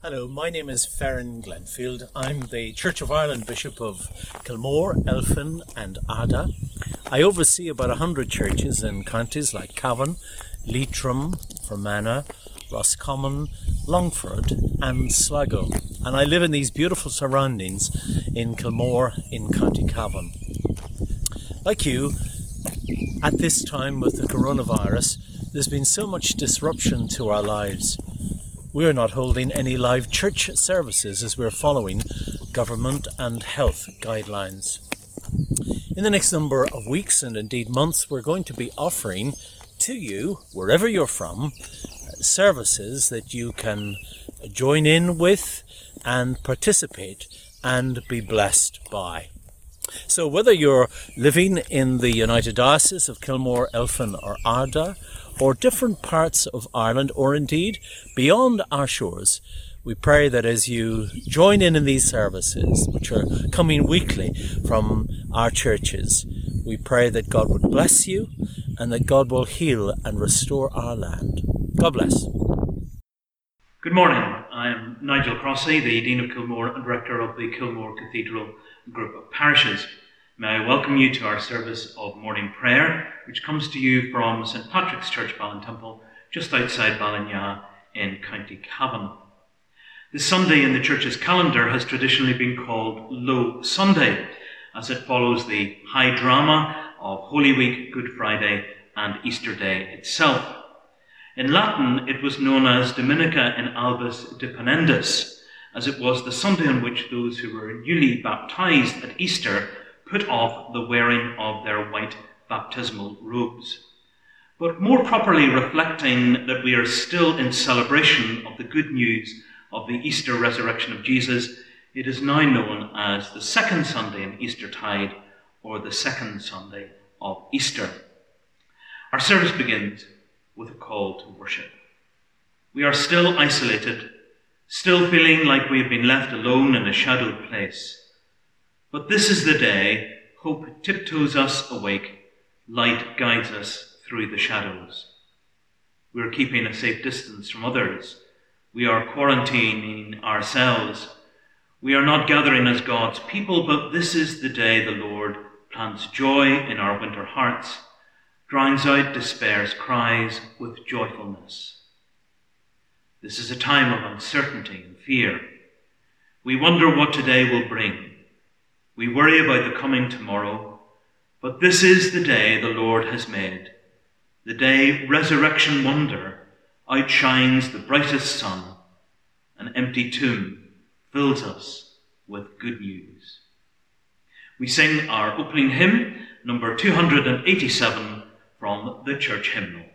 Hello, my name is Ferran Glenfield. I'm the Church of Ireland Bishop of Kilmore, Elphin, and Ardagh. I oversee about 100 churches in counties like Cavan, Leitrim, Fermanagh, Roscommon, Longford, and Sligo. And I live in these beautiful surroundings in Kilmore in County Cavan. Like you, at this time with the coronavirus, there's been so much disruption to our lives. We're not holding any live church services as we're following government and health guidelines. In the next number of weeks and indeed months, we're going to be offering to you, wherever you're from, services that you can join in with and participate and be blessed by. So, whether you're living in the United Diocese of Kilmore, Elphin, or Ardagh, or different parts of Ireland, or indeed beyond our shores, we pray that as you join in in these services, which are coming weekly from our churches, we pray that God would bless you and that God will heal and restore our land. God bless. Good morning. I am Nigel Crossey, the Dean of Kilmore and Rector of the Kilmore Cathedral Group of Parishes. May I welcome you to our service of morning prayer, which comes to you from St Patrick's Church, Ballintemple, just outside Ballinagh in County Cavan. This Sunday in the church's calendar has traditionally been called Low Sunday, as it follows the high drama of Holy Week, Good Friday, and Easter Day itself. In Latin, it was known as Dominica in Albis Deponendis, as it was the Sunday on which those who were newly baptized at Easter put off the wearing of their white baptismal robes. But more properly reflecting that we are still in celebration of the good news of the Easter resurrection of Jesus, it is now known as the second Sunday in Eastertide or the second Sunday of Easter. Our service begins with a call to worship. We are still isolated, still feeling like we have been left alone in a shadowed place. But this is the day hope tiptoes us awake, light guides us through the shadows. We are keeping a safe distance from others. We are quarantining ourselves. We are not gathering as God's people, but this is the day the Lord plants joy in our winter hearts drowns out despair's cries with joyfulness. This is a time of uncertainty and fear. We wonder what today will bring. We worry about the coming tomorrow, but this is the day the Lord has made, the day resurrection wonder outshines the brightest sun, an empty tomb fills us with good news. We sing our opening hymn, number 287 from the church hymnal.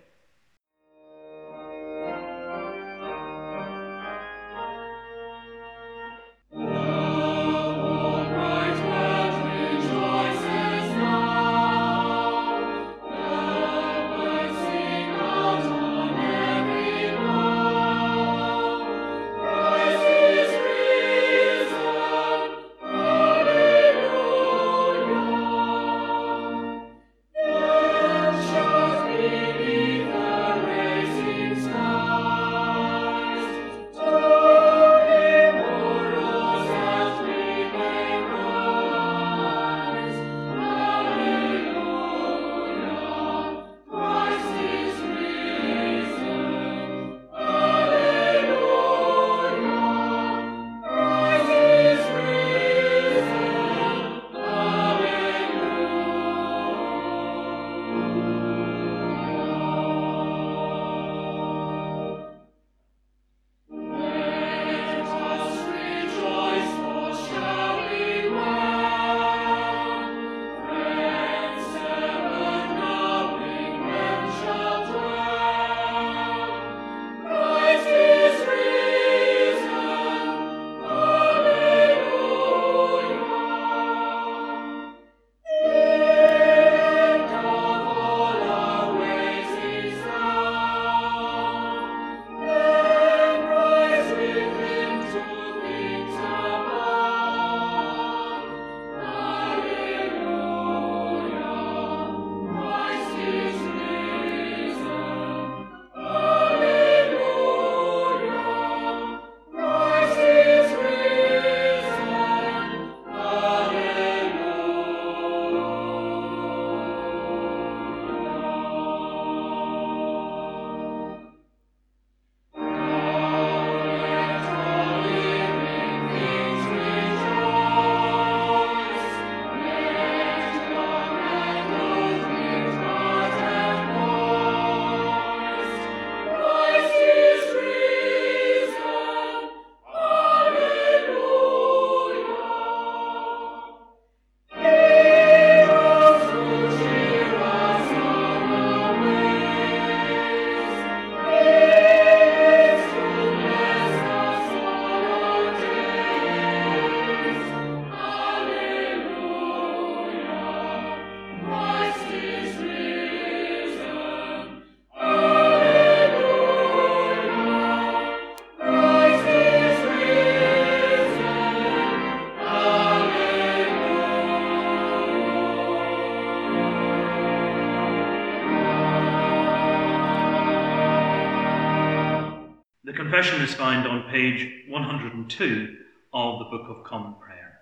Confession is found on page 102 of the Book of Common Prayer.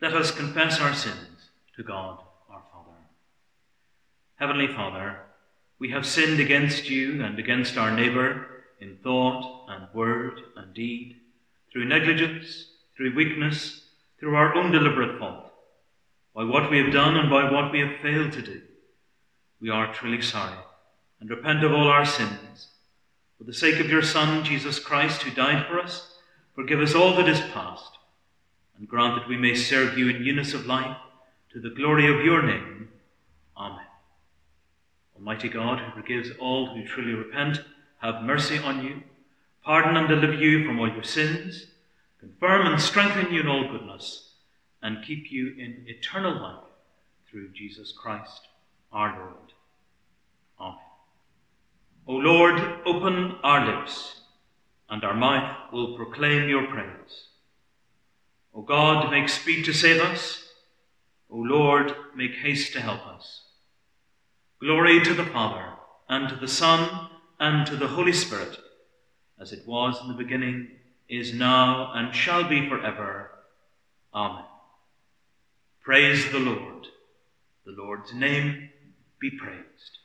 Let us confess our sins to God our Father. Heavenly Father, we have sinned against you and against our neighbour in thought and word and deed, through negligence, through weakness, through our own deliberate fault, by what we have done and by what we have failed to do. We are truly sorry and repent of all our sins. For the sake of your Son, Jesus Christ, who died for us, forgive us all that is past, and grant that we may serve you in newness of life to the glory of your name. Amen. Almighty God, who forgives all who truly repent, have mercy on you, pardon and deliver you from all your sins, confirm and strengthen you in all goodness, and keep you in eternal life through Jesus Christ our Lord. Amen. O Lord, open our lips, and our mouth will proclaim your praise. O God, make speed to save us. O Lord, make haste to help us. Glory to the Father, and to the Son, and to the Holy Spirit, as it was in the beginning, is now, and shall be forever. Amen. Praise the Lord. The Lord's name be praised.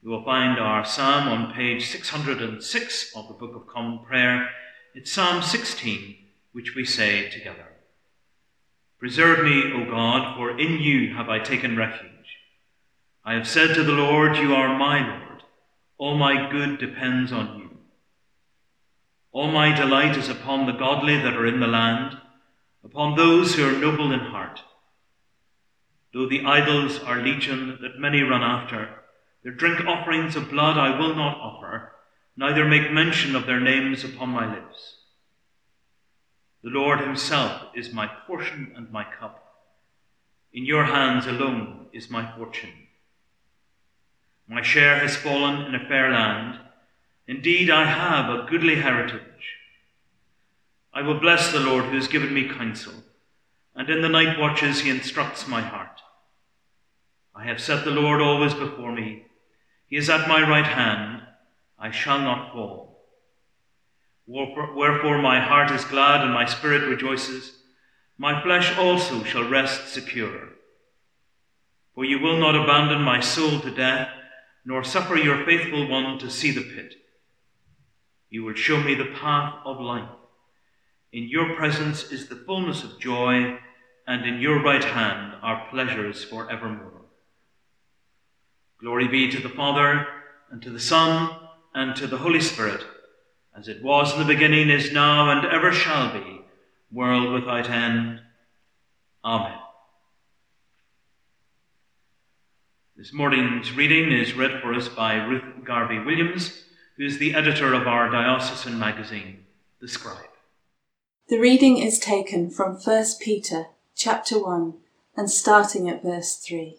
You will find our psalm on page 606 of the Book of Common Prayer. It's Psalm 16, which we say together. Preserve me, O God, for in you have I taken refuge. I have said to the Lord, You are my Lord. All my good depends on you. All my delight is upon the godly that are in the land, upon those who are noble in heart. Though the idols are legion that many run after, their drink offerings of blood I will not offer, neither make mention of their names upon my lips. The Lord Himself is my portion and my cup. In your hands alone is my fortune. My share has fallen in a fair land. Indeed, I have a goodly heritage. I will bless the Lord who has given me counsel, and in the night watches he instructs my heart. I have set the Lord always before me. He is at my right hand. I shall not fall. Wherefore my heart is glad and my spirit rejoices. My flesh also shall rest secure. For you will not abandon my soul to death, nor suffer your faithful one to see the pit. You will show me the path of life. In your presence is the fullness of joy, and in your right hand are pleasures for evermore. Glory be to the Father, and to the Son, and to the Holy Spirit, as it was in the beginning, is now, and ever shall be, world without end. Amen. This morning's reading is read for us by Ruth Garvey Williams, who is the editor of our diocesan magazine, The Scribe. The reading is taken from 1 Peter chapter 1 and starting at verse 3.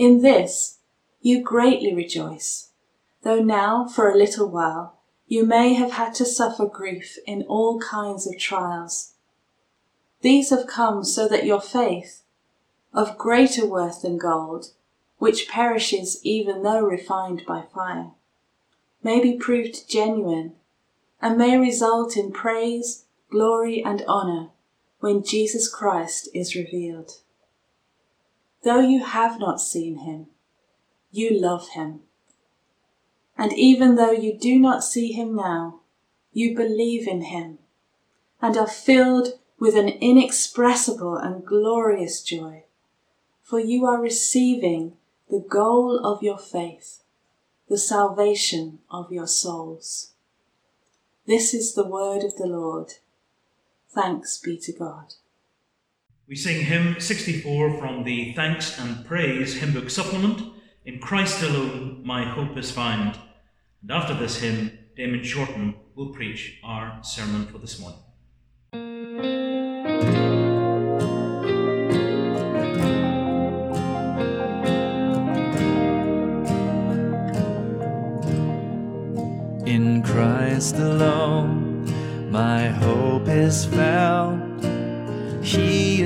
In this you greatly rejoice, though now for a little while you may have had to suffer grief in all kinds of trials. These have come so that your faith, of greater worth than gold, which perishes even though refined by fire, may be proved genuine and may result in praise, glory, and honour when Jesus Christ is revealed. Though you have not seen him, you love him. And even though you do not see him now, you believe in him and are filled with an inexpressible and glorious joy, for you are receiving the goal of your faith, the salvation of your souls. This is the word of the Lord. Thanks be to God. We sing hymn 64 from the Thanks and Praise hymn book supplement. In Christ alone my hope is found. And after this hymn, Damian Shorten will preach our sermon for this morning.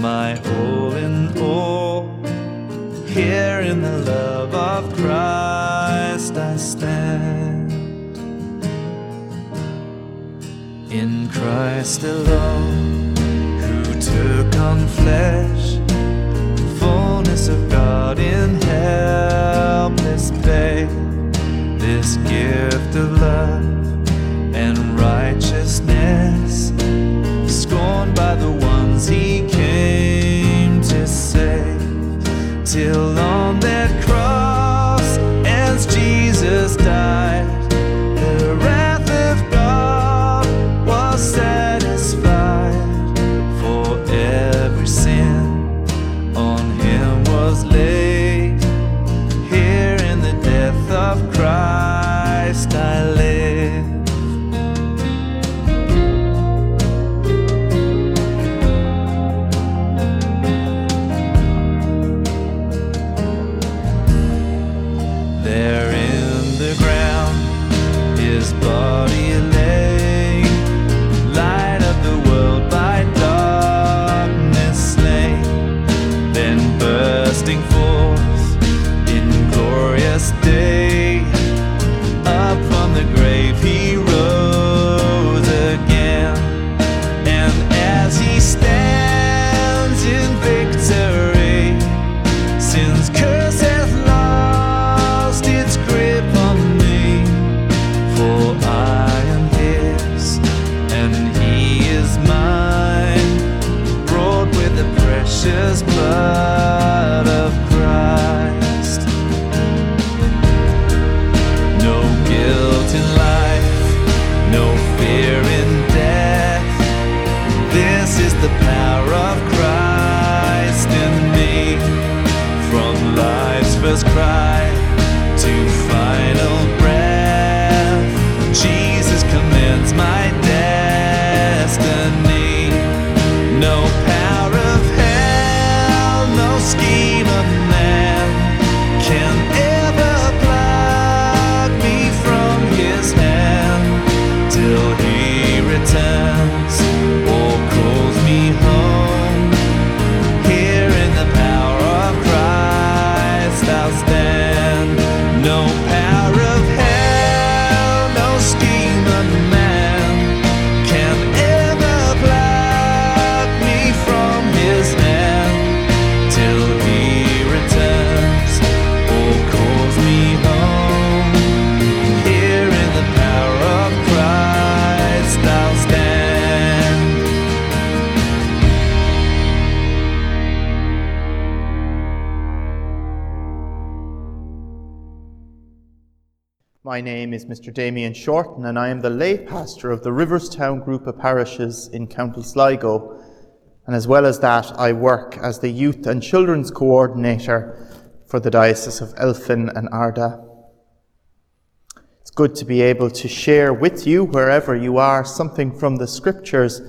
my all in all. Here in the love of Christ I stand. In Christ alone, who took on flesh, the fullness of God in helpless babe, this gift of love and righteousness, scorned by the ones he till My name is Mr. Damian Shorten, and I am the lay pastor of the Riverstown group of parishes in County Sligo. And as well as that, I work as the youth and children's coordinator for the Diocese of Elphin and Ardagh. It's good to be able to share with you, wherever you are, something from the scriptures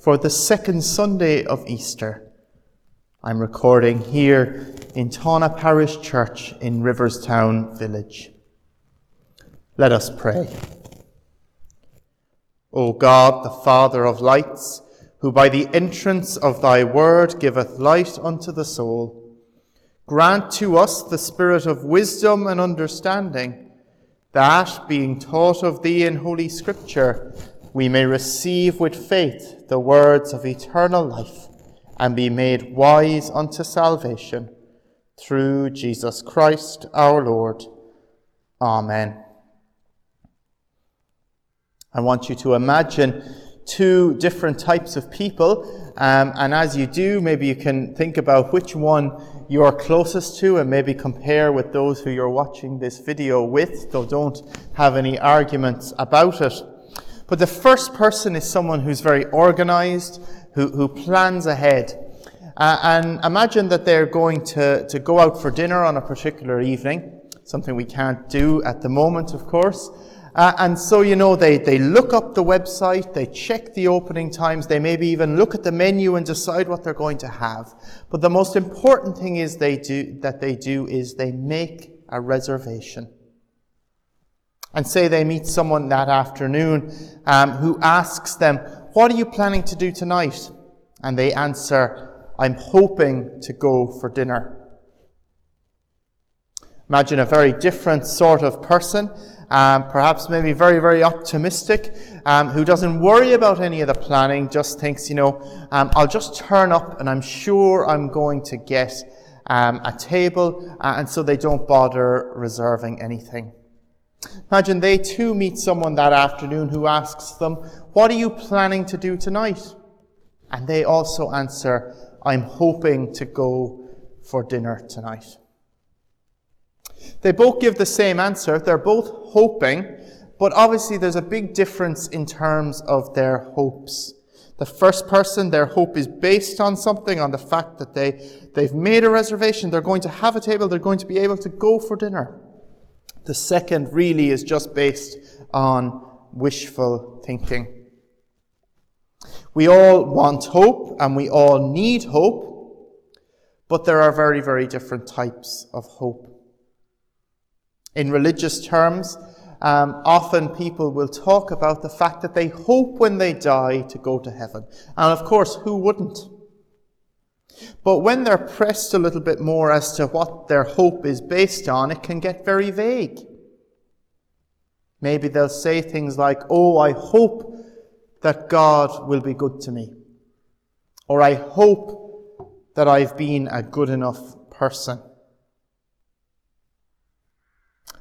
for the second Sunday of Easter. I'm recording here in Taunagh Parish Church in Riverstown Village. Let us pray. O God, the Father of lights, who by the entrance of thy word giveth light unto the soul, grant to us the spirit of wisdom and understanding, that, being taught of thee in Holy Scripture, we may receive with faith the words of eternal life and be made wise unto salvation. Through Jesus Christ our Lord. Amen. I want you to imagine two different types of people. Um, and as you do, maybe you can think about which one you're closest to and maybe compare with those who you're watching this video with, though don't have any arguments about it. But the first person is someone who's very organized, who, who plans ahead. Uh, and imagine that they're going to, to go out for dinner on a particular evening, something we can't do at the moment, of course. Uh, and so, you know, they, they look up the website, they check the opening times, they maybe even look at the menu and decide what they're going to have. But the most important thing is they do, that they do is they make a reservation. And say they meet someone that afternoon um, who asks them, What are you planning to do tonight? And they answer, I'm hoping to go for dinner. Imagine a very different sort of person um, perhaps maybe very, very optimistic, um, who doesn't worry about any of the planning, just thinks, you know, um, I'll just turn up and I'm sure I'm going to get um, a table, uh, and so they don't bother reserving anything. Imagine they too meet someone that afternoon who asks them, What are you planning to do tonight? And they also answer, I'm hoping to go for dinner tonight. They both give the same answer. They're both hoping, but obviously there's a big difference in terms of their hopes. The first person, their hope is based on something, on the fact that they, they've made a reservation, they're going to have a table, they're going to be able to go for dinner. The second really is just based on wishful thinking. We all want hope and we all need hope, but there are very, very different types of hope. In religious terms, um, often people will talk about the fact that they hope when they die to go to heaven. And of course, who wouldn't? But when they're pressed a little bit more as to what their hope is based on, it can get very vague. Maybe they'll say things like, Oh, I hope that God will be good to me. Or I hope that I've been a good enough person.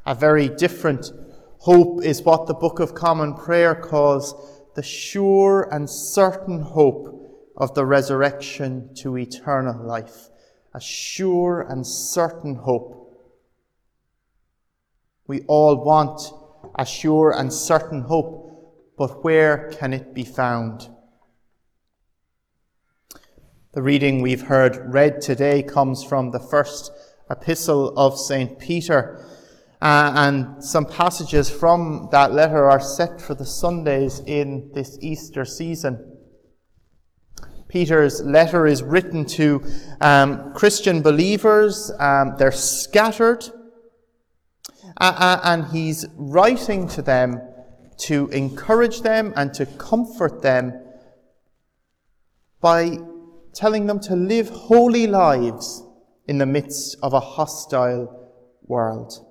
A very different hope is what the Book of Common Prayer calls the sure and certain hope of the resurrection to eternal life. A sure and certain hope. We all want a sure and certain hope, but where can it be found? The reading we've heard read today comes from the first epistle of St. Peter. Uh, and some passages from that letter are set for the Sundays in this Easter season. Peter's letter is written to um, Christian believers. Um, they're scattered. Uh, uh, and he's writing to them to encourage them and to comfort them by telling them to live holy lives in the midst of a hostile world.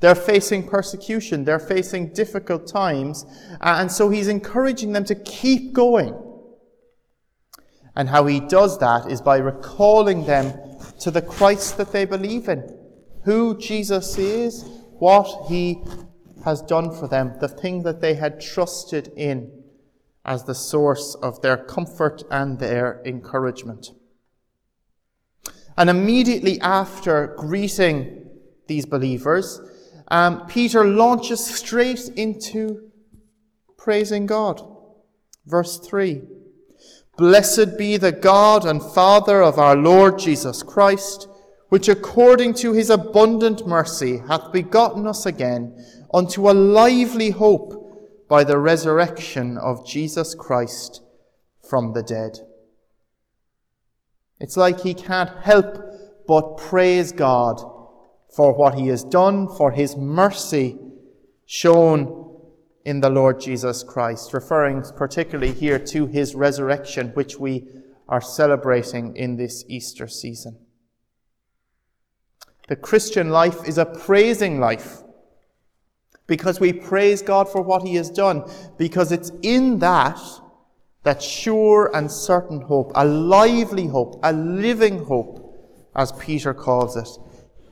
They're facing persecution, they're facing difficult times, and so he's encouraging them to keep going. And how he does that is by recalling them to the Christ that they believe in, who Jesus is, what he has done for them, the thing that they had trusted in as the source of their comfort and their encouragement. And immediately after greeting these believers, um, Peter launches straight into praising God. Verse 3 Blessed be the God and Father of our Lord Jesus Christ, which according to his abundant mercy hath begotten us again unto a lively hope by the resurrection of Jesus Christ from the dead. It's like he can't help but praise God for what he has done, for his mercy shown in the Lord Jesus Christ, referring particularly here to his resurrection, which we are celebrating in this Easter season. The Christian life is a praising life because we praise God for what he has done, because it's in that that sure and certain hope, a lively hope, a living hope, as Peter calls it,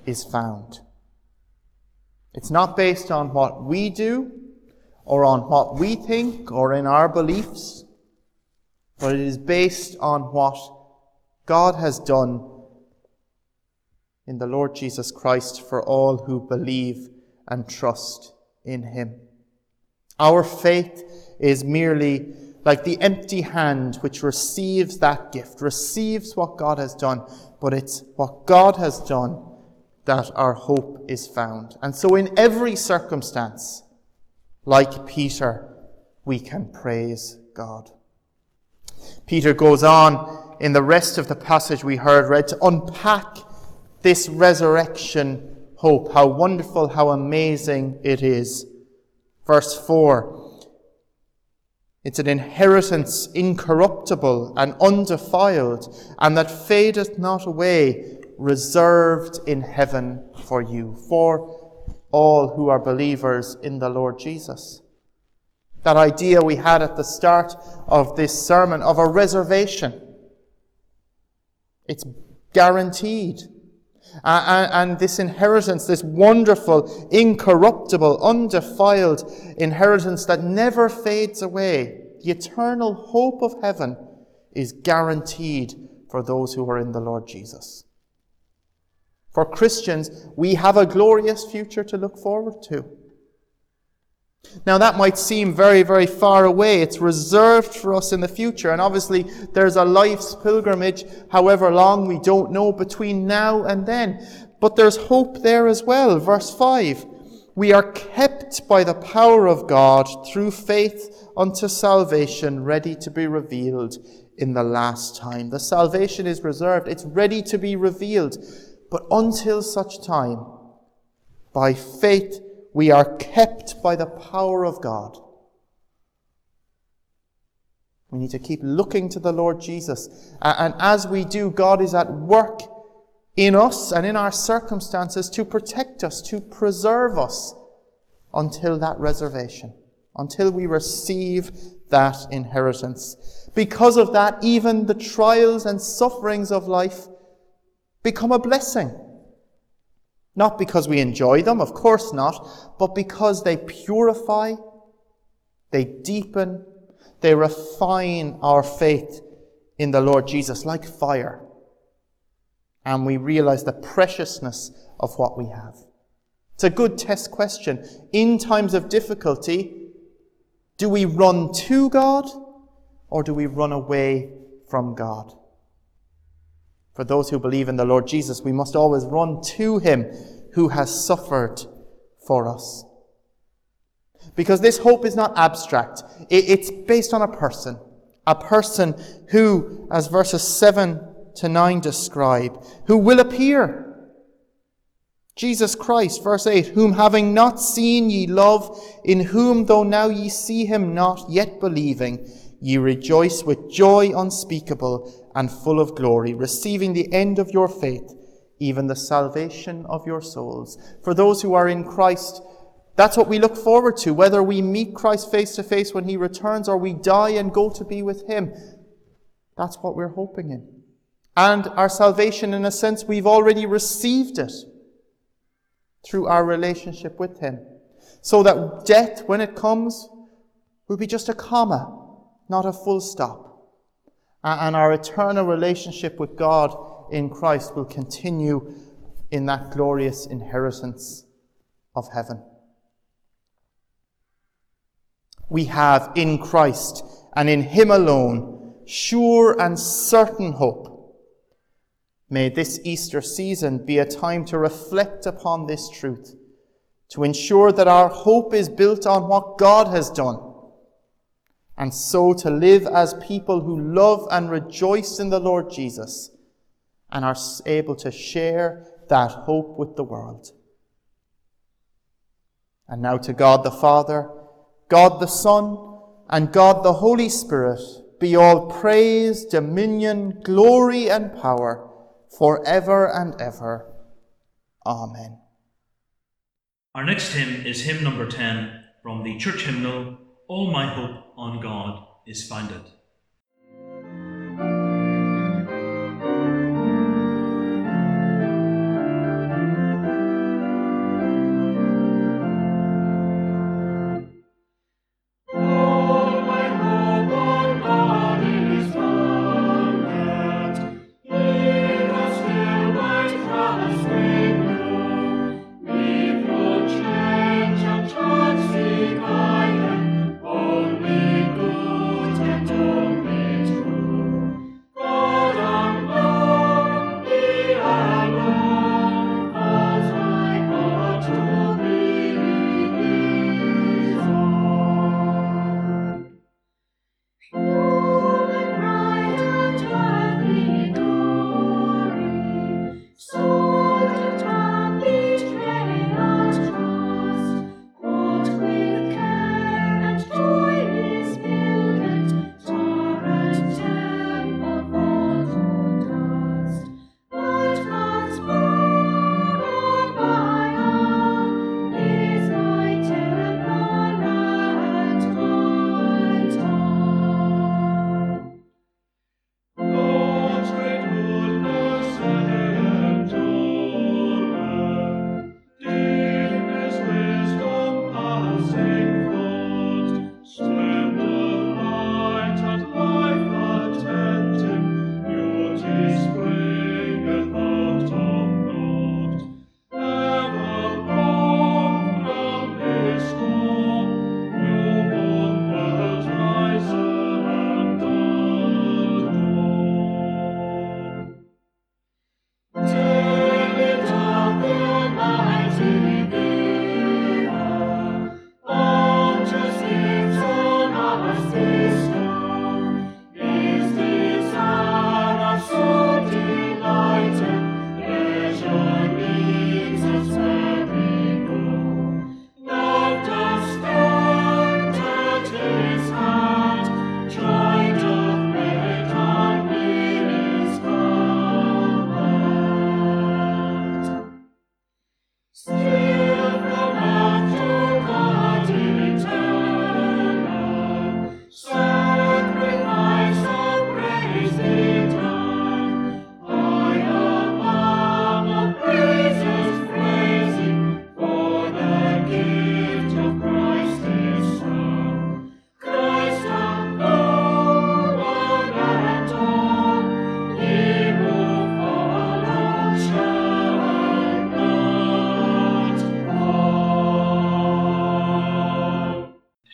is found. It's not based on what we do or on what we think or in our beliefs, but it is based on what God has done in the Lord Jesus Christ for all who believe and trust in him. Our faith is merely like the empty hand which receives that gift, receives what God has done, but it's what God has done that our hope is found. And so in every circumstance, like Peter, we can praise God. Peter goes on in the rest of the passage we heard read to unpack this resurrection hope, how wonderful, how amazing it is. Verse 4 It's an inheritance incorruptible and undefiled, and that fadeth not away, reserved in heaven for you, for all who are believers in the Lord Jesus. That idea we had at the start of this sermon of a reservation. It's guaranteed. Uh, and, and this inheritance, this wonderful, incorruptible, undefiled inheritance that never fades away, the eternal hope of heaven, is guaranteed for those who are in the Lord Jesus. For Christians, we have a glorious future to look forward to. Now, that might seem very, very far away. It's reserved for us in the future. And obviously, there's a life's pilgrimage, however long we don't know, between now and then. But there's hope there as well. Verse 5 We are kept by the power of God through faith unto salvation, ready to be revealed in the last time. The salvation is reserved, it's ready to be revealed. But until such time, by faith, we are kept by the power of God. We need to keep looking to the Lord Jesus. And as we do, God is at work in us and in our circumstances to protect us, to preserve us until that reservation, until we receive that inheritance. Because of that, even the trials and sufferings of life become a blessing. Not because we enjoy them, of course not, but because they purify, they deepen, they refine our faith in the Lord Jesus like fire. And we realize the preciousness of what we have. It's a good test question. In times of difficulty, do we run to God or do we run away from God? For those who believe in the Lord Jesus, we must always run to him who has suffered for us. Because this hope is not abstract. It's based on a person. A person who, as verses 7 to 9 describe, who will appear. Jesus Christ, verse 8, whom having not seen ye love, in whom though now ye see him not, yet believing, ye rejoice with joy unspeakable and full of glory, receiving the end of your faith, even the salvation of your souls. For those who are in Christ, that's what we look forward to, whether we meet Christ face to face when he returns or we die and go to be with him. That's what we're hoping in. And our salvation, in a sense, we've already received it through our relationship with him. So that death, when it comes, will be just a comma not a full stop. And our eternal relationship with God in Christ will continue in that glorious inheritance of heaven. We have in Christ and in Him alone sure and certain hope. May this Easter season be a time to reflect upon this truth, to ensure that our hope is built on what God has done and so to live as people who love and rejoice in the Lord Jesus and are able to share that hope with the world. And now to God the Father, God the Son, and God the Holy Spirit be all praise, dominion, glory, and power for ever and ever. Amen. Our next hymn is hymn number 10 from the church hymnal, All My Hope on God is founded.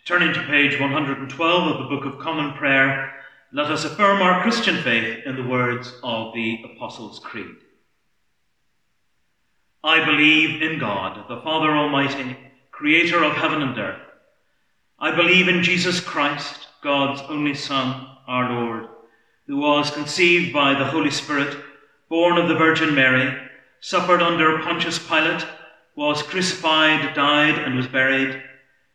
Page 112 of the Book of Common Prayer, let us affirm our Christian faith in the words of the Apostles' Creed. I believe in God, the Father Almighty, creator of heaven and earth. I believe in Jesus Christ, God's only Son, our Lord, who was conceived by the Holy Spirit, born of the Virgin Mary, suffered under Pontius Pilate, was crucified, died, and was buried.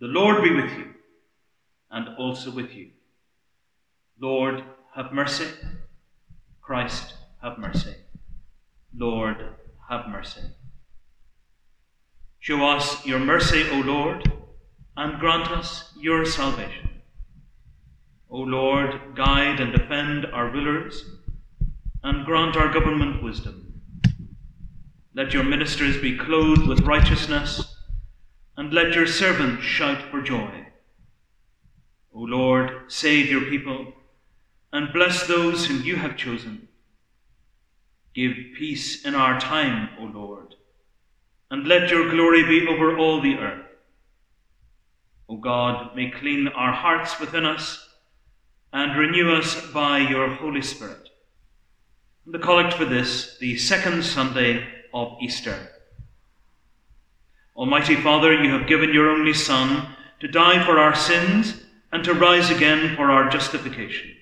The Lord be with you, and also with you. Lord, have mercy. Christ, have mercy. Lord, have mercy. Show us your mercy, O Lord, and grant us your salvation. O Lord, guide and defend our rulers, and grant our government wisdom. Let your ministers be clothed with righteousness, and let your servants shout for joy. O Lord, save your people, and bless those whom you have chosen. Give peace in our time, O Lord, and let your glory be over all the earth. O God, may clean our hearts within us and renew us by your Holy Spirit. And The collect for this, the second Sunday of Easter. Almighty Father, you have given your only Son to die for our sins and to rise again for our justification.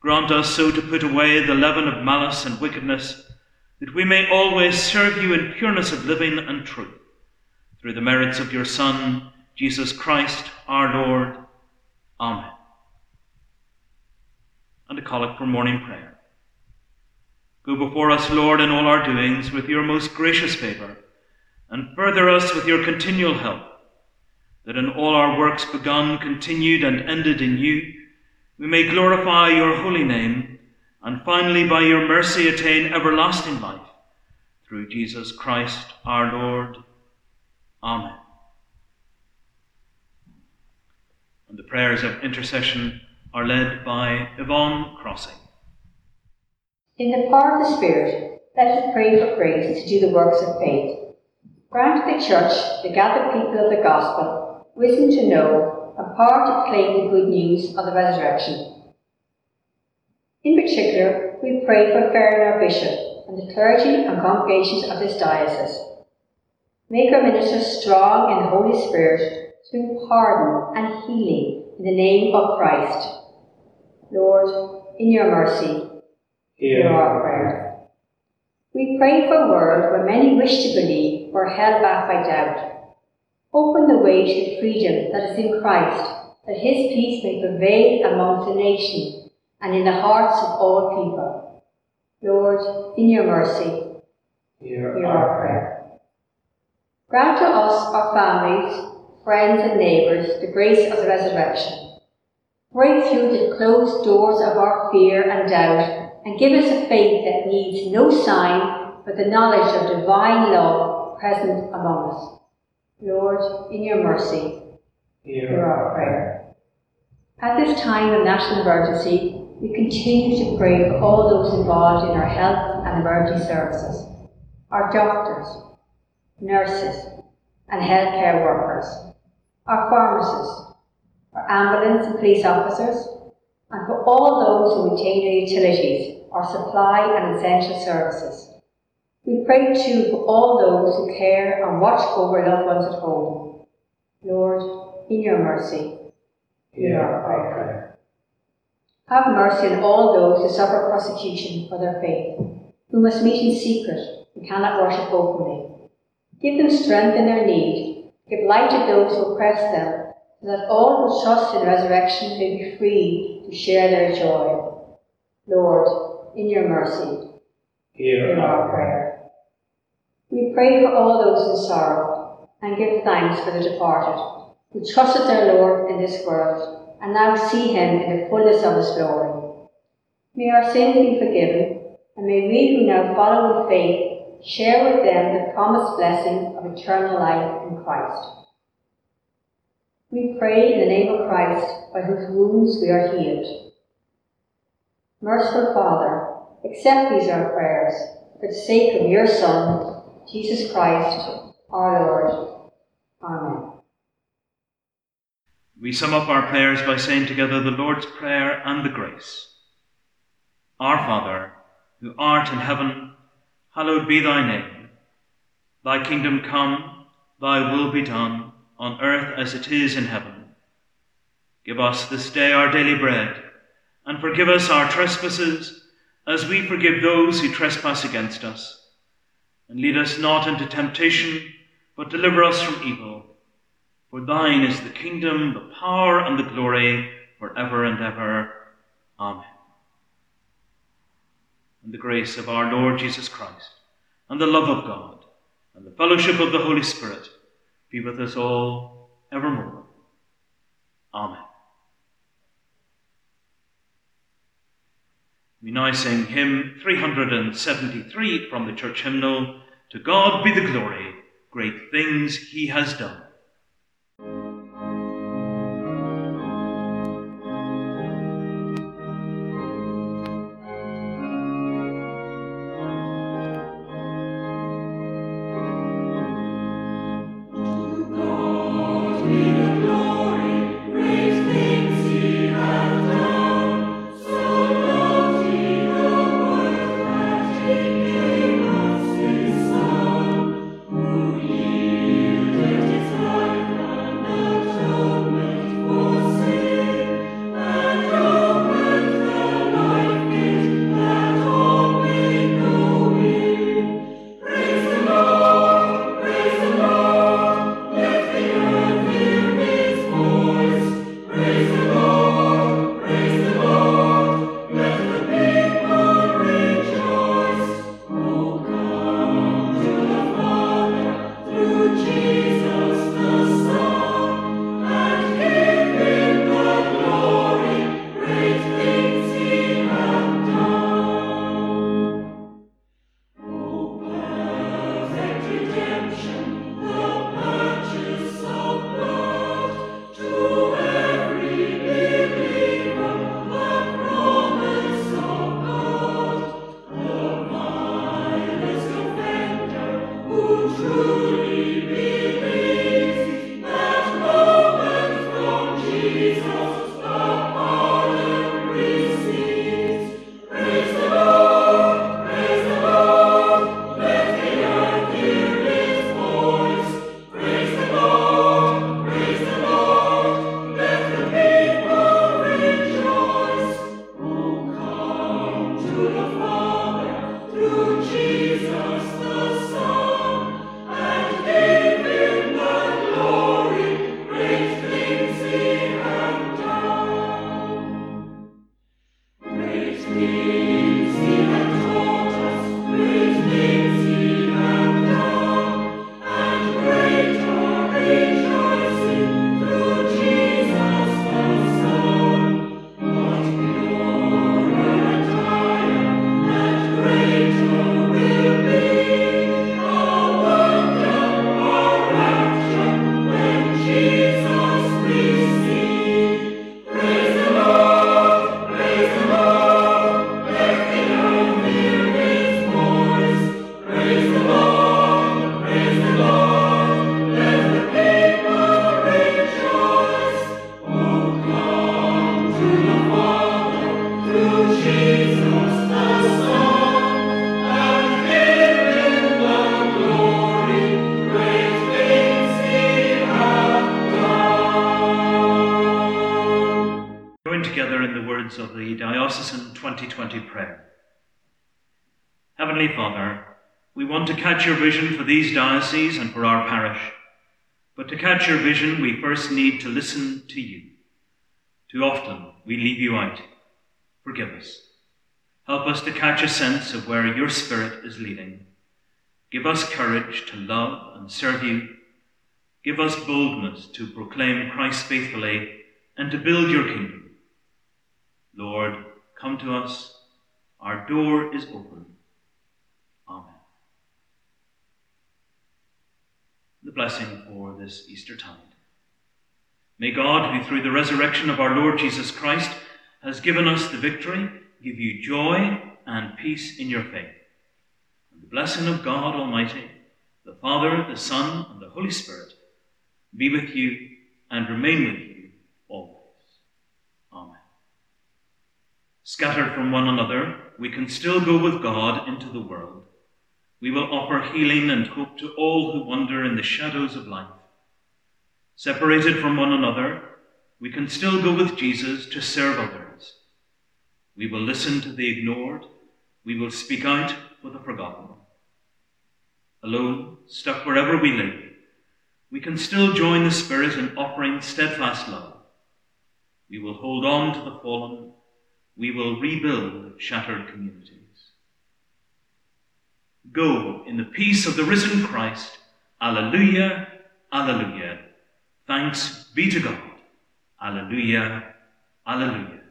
Grant us so to put away the leaven of malice and wickedness, that we may always serve you in pureness of living and truth, through the merits of your Son, Jesus Christ, our Lord. Amen. And a collect for morning prayer. Go before us, Lord, in all our doings with your most gracious favour, and further us with your continual help, that in all our works begun, continued, and ended in you, we may glorify your holy name, and finally by your mercy attain everlasting life. Through Jesus Christ our Lord. Amen. And the prayers of intercession are led by Yvonne Crossey. In the power of the Spirit, let us pray for grace to do the works of faith. Grant the Church, the gathered people of the Gospel, wisdom to know and power to claim the good news of the resurrection. In particular, we pray for Ferran, our Bishop, and the clergy and congregations of this diocese. Make our ministers strong in the Holy Spirit to bring pardon and healing in the name of Christ. Lord, in your mercy, hear our prayer. We pray for a world where many wish to believe are held back by doubt. Open the way to the freedom that is in Christ, that his peace may prevail amongst the nations and in the hearts of all people. Lord, in your mercy, Hear hear our prayer. Grant to us, our families, friends, and neighbours, the grace of the resurrection. Break through the closed doors of our fear and doubt, and give us a faith that needs no sign but the knowledge of divine love present among us. Lord, in your mercy, hear our prayer. At this time of national emergency, we continue to pray for all those involved in our health and emergency services, our doctors, nurses, and healthcare workers, our pharmacists, our ambulance and police officers, and for all those who maintain our utilities, our supply and essential services. We pray too for all those who care and watch over loved ones at home. Lord, in your mercy, Hear our prayer. have mercy on all those who suffer persecution for their faith, who must meet in secret and cannot worship openly. Give them strength in their need. Give light to those who oppress them, so that all who trust in resurrection may be free to share their joy. Lord, in your mercy, Hear hear our prayer. We pray for all those in sorrow and give thanks for the departed, who trusted their Lord in this world and now see him in the fullness of his glory. May our sins be forgiven, and may we who now follow in faith share with them the promised blessing of eternal life in Christ. We pray in the name of Christ, by whose wounds we are healed. Merciful Father, accept these our prayers for the sake of your Son, Jesus Christ, our Lord. Amen. We sum up our prayers by saying together the Lord's Prayer and the Grace. Our Father, who art in heaven, hallowed be thy name. Thy kingdom come, thy will be done, on earth as it is in heaven. Give us this day our daily bread, and forgive us our trespasses, as we forgive those who trespass against us. And lead us not into temptation, but deliver us from evil. For thine is the kingdom, the power, and the glory, for ever and ever. Amen. And the grace of our Lord Jesus Christ, and the love of God, and the fellowship of the Holy Spirit be with us all evermore. Amen. We now sing hymn 373 from the church hymnal To God be the glory, great things he has done. These dioceses and for our parish. But to catch your vision, we first need to listen to you. Too often we leave you out. Forgive us. Help us to catch a sense of where your Spirit is leading. Give us courage to love and serve you. Give us boldness to proclaim Christ faithfully and to build your kingdom. Lord, come to us. Our door is open. Amen. The blessing for this Easter tide. May God, who through the resurrection of our Lord Jesus Christ has given us the victory, give you joy and peace in your faith. And the blessing of God Almighty, the Father, the Son, and the Holy Spirit be with you and remain with you always. Amen. Scattered from one another, we can still go with God into the world. We will offer healing and hope to all who wander in the shadows of life. Separated from one another, we can still go with Jesus to serve others. We will listen to the ignored. We will speak out for the forgotten. Alone, stuck wherever we live, we can still join the Spirit in offering steadfast love. We will hold on to the fallen. We will rebuild shattered communities. Go in the peace of the risen Christ. Alleluia, Alleluia. Thanks be to God. Alleluia, Alleluia.